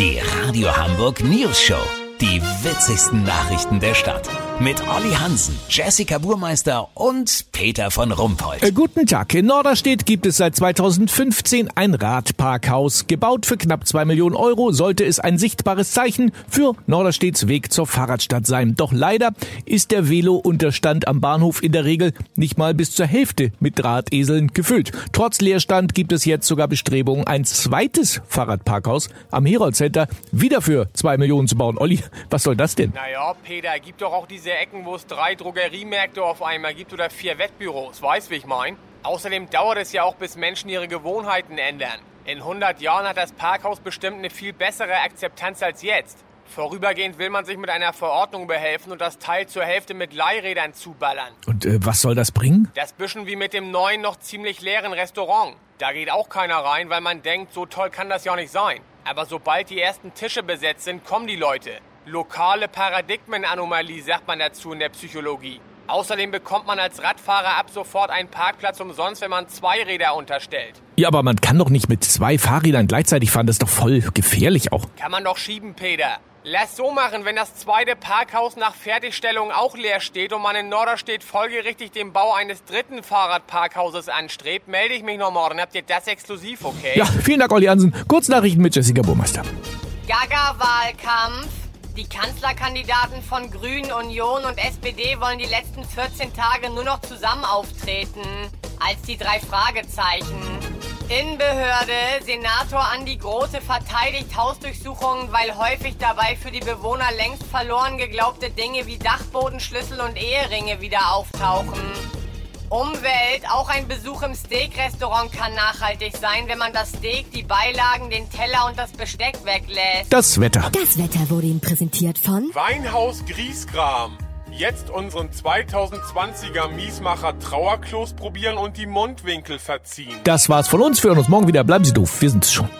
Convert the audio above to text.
Die Radio Hamburg News Show. Die witzigsten Nachrichten der Stadt. Mit Olli Hansen, Jessica Burmeister und Peter von Rumpold. Äh, guten Tag. In Norderstedt gibt es seit 2015 ein Radparkhaus. Gebaut für knapp zwei Millionen Euro sollte es ein sichtbares Zeichen für Norderstedts Weg zur Fahrradstadt sein. Doch leider ist der Velo-Unterstand am Bahnhof in der Regel nicht mal bis zur Hälfte mit Drahteseln gefüllt. Trotz Leerstand gibt es jetzt sogar Bestrebungen, ein zweites Fahrradparkhaus am Herold Center wieder für zwei Millionen zu bauen. Olli, was soll das denn? Naja, Peter, gibt doch auch diese Ecken, wo es drei Drogeriemärkte auf einmal gibt oder vier Wettbüros. Weißt, wie ich mein? Außerdem dauert es ja auch, bis Menschen ihre Gewohnheiten ändern. In 100 Jahren hat das Parkhaus bestimmt eine viel bessere Akzeptanz als jetzt. Vorübergehend will man sich mit einer Verordnung behelfen und das Teil zur Hälfte mit Leihrädern zuballern. Und äh, was soll das bringen? Das bisschen wie mit dem neuen, noch ziemlich leeren Restaurant. Da geht auch keiner rein, weil man denkt, so toll kann das ja nicht sein. Aber sobald die ersten Tische besetzt sind, kommen die Leute. Lokale Paradigmenanomalie sagt man dazu in der Psychologie. Außerdem bekommt man als Radfahrer ab sofort einen Parkplatz umsonst, wenn man zwei Räder unterstellt. Ja, aber man kann doch nicht mit zwei Fahrrädern gleichzeitig fahren. Das ist doch voll gefährlich auch. Kann man doch schieben, Peter. Lass so machen, wenn das zweite Parkhaus nach Fertigstellung auch leer steht und man in Norderstedt folgerichtig den Bau eines dritten Fahrradparkhauses anstrebt, melde ich mich noch morgen. Habt ihr das exklusiv, okay? Ja, vielen Dank, Olli Hansen. Kurznachrichten mit Jessica Burmeister. Gaga-Wahlkampf. Die Kanzlerkandidaten von Grünen, Union und SPD wollen die letzten 14 Tage nur noch zusammen auftreten. Als die drei Fragezeichen. Innenbehörde, Senator Andi Große verteidigt Hausdurchsuchungen, weil häufig dabei für die Bewohner längst verloren geglaubte Dinge wie Dachbodenschlüssel und Eheringe wieder auftauchen. Umwelt, auch ein Besuch im Steak-Restaurant kann nachhaltig sein, wenn man das Steak, die Beilagen, den Teller und das Besteck weglässt. Das Wetter. Das Wetter wurde Ihnen präsentiert von Weinhaus Griesgram. Jetzt unseren 2020er Miesmacher Trauerkloß probieren und die Mundwinkel verziehen. Das war's von uns. Wir hören uns morgen wieder. Bleiben Sie doof. Wir sind's schon.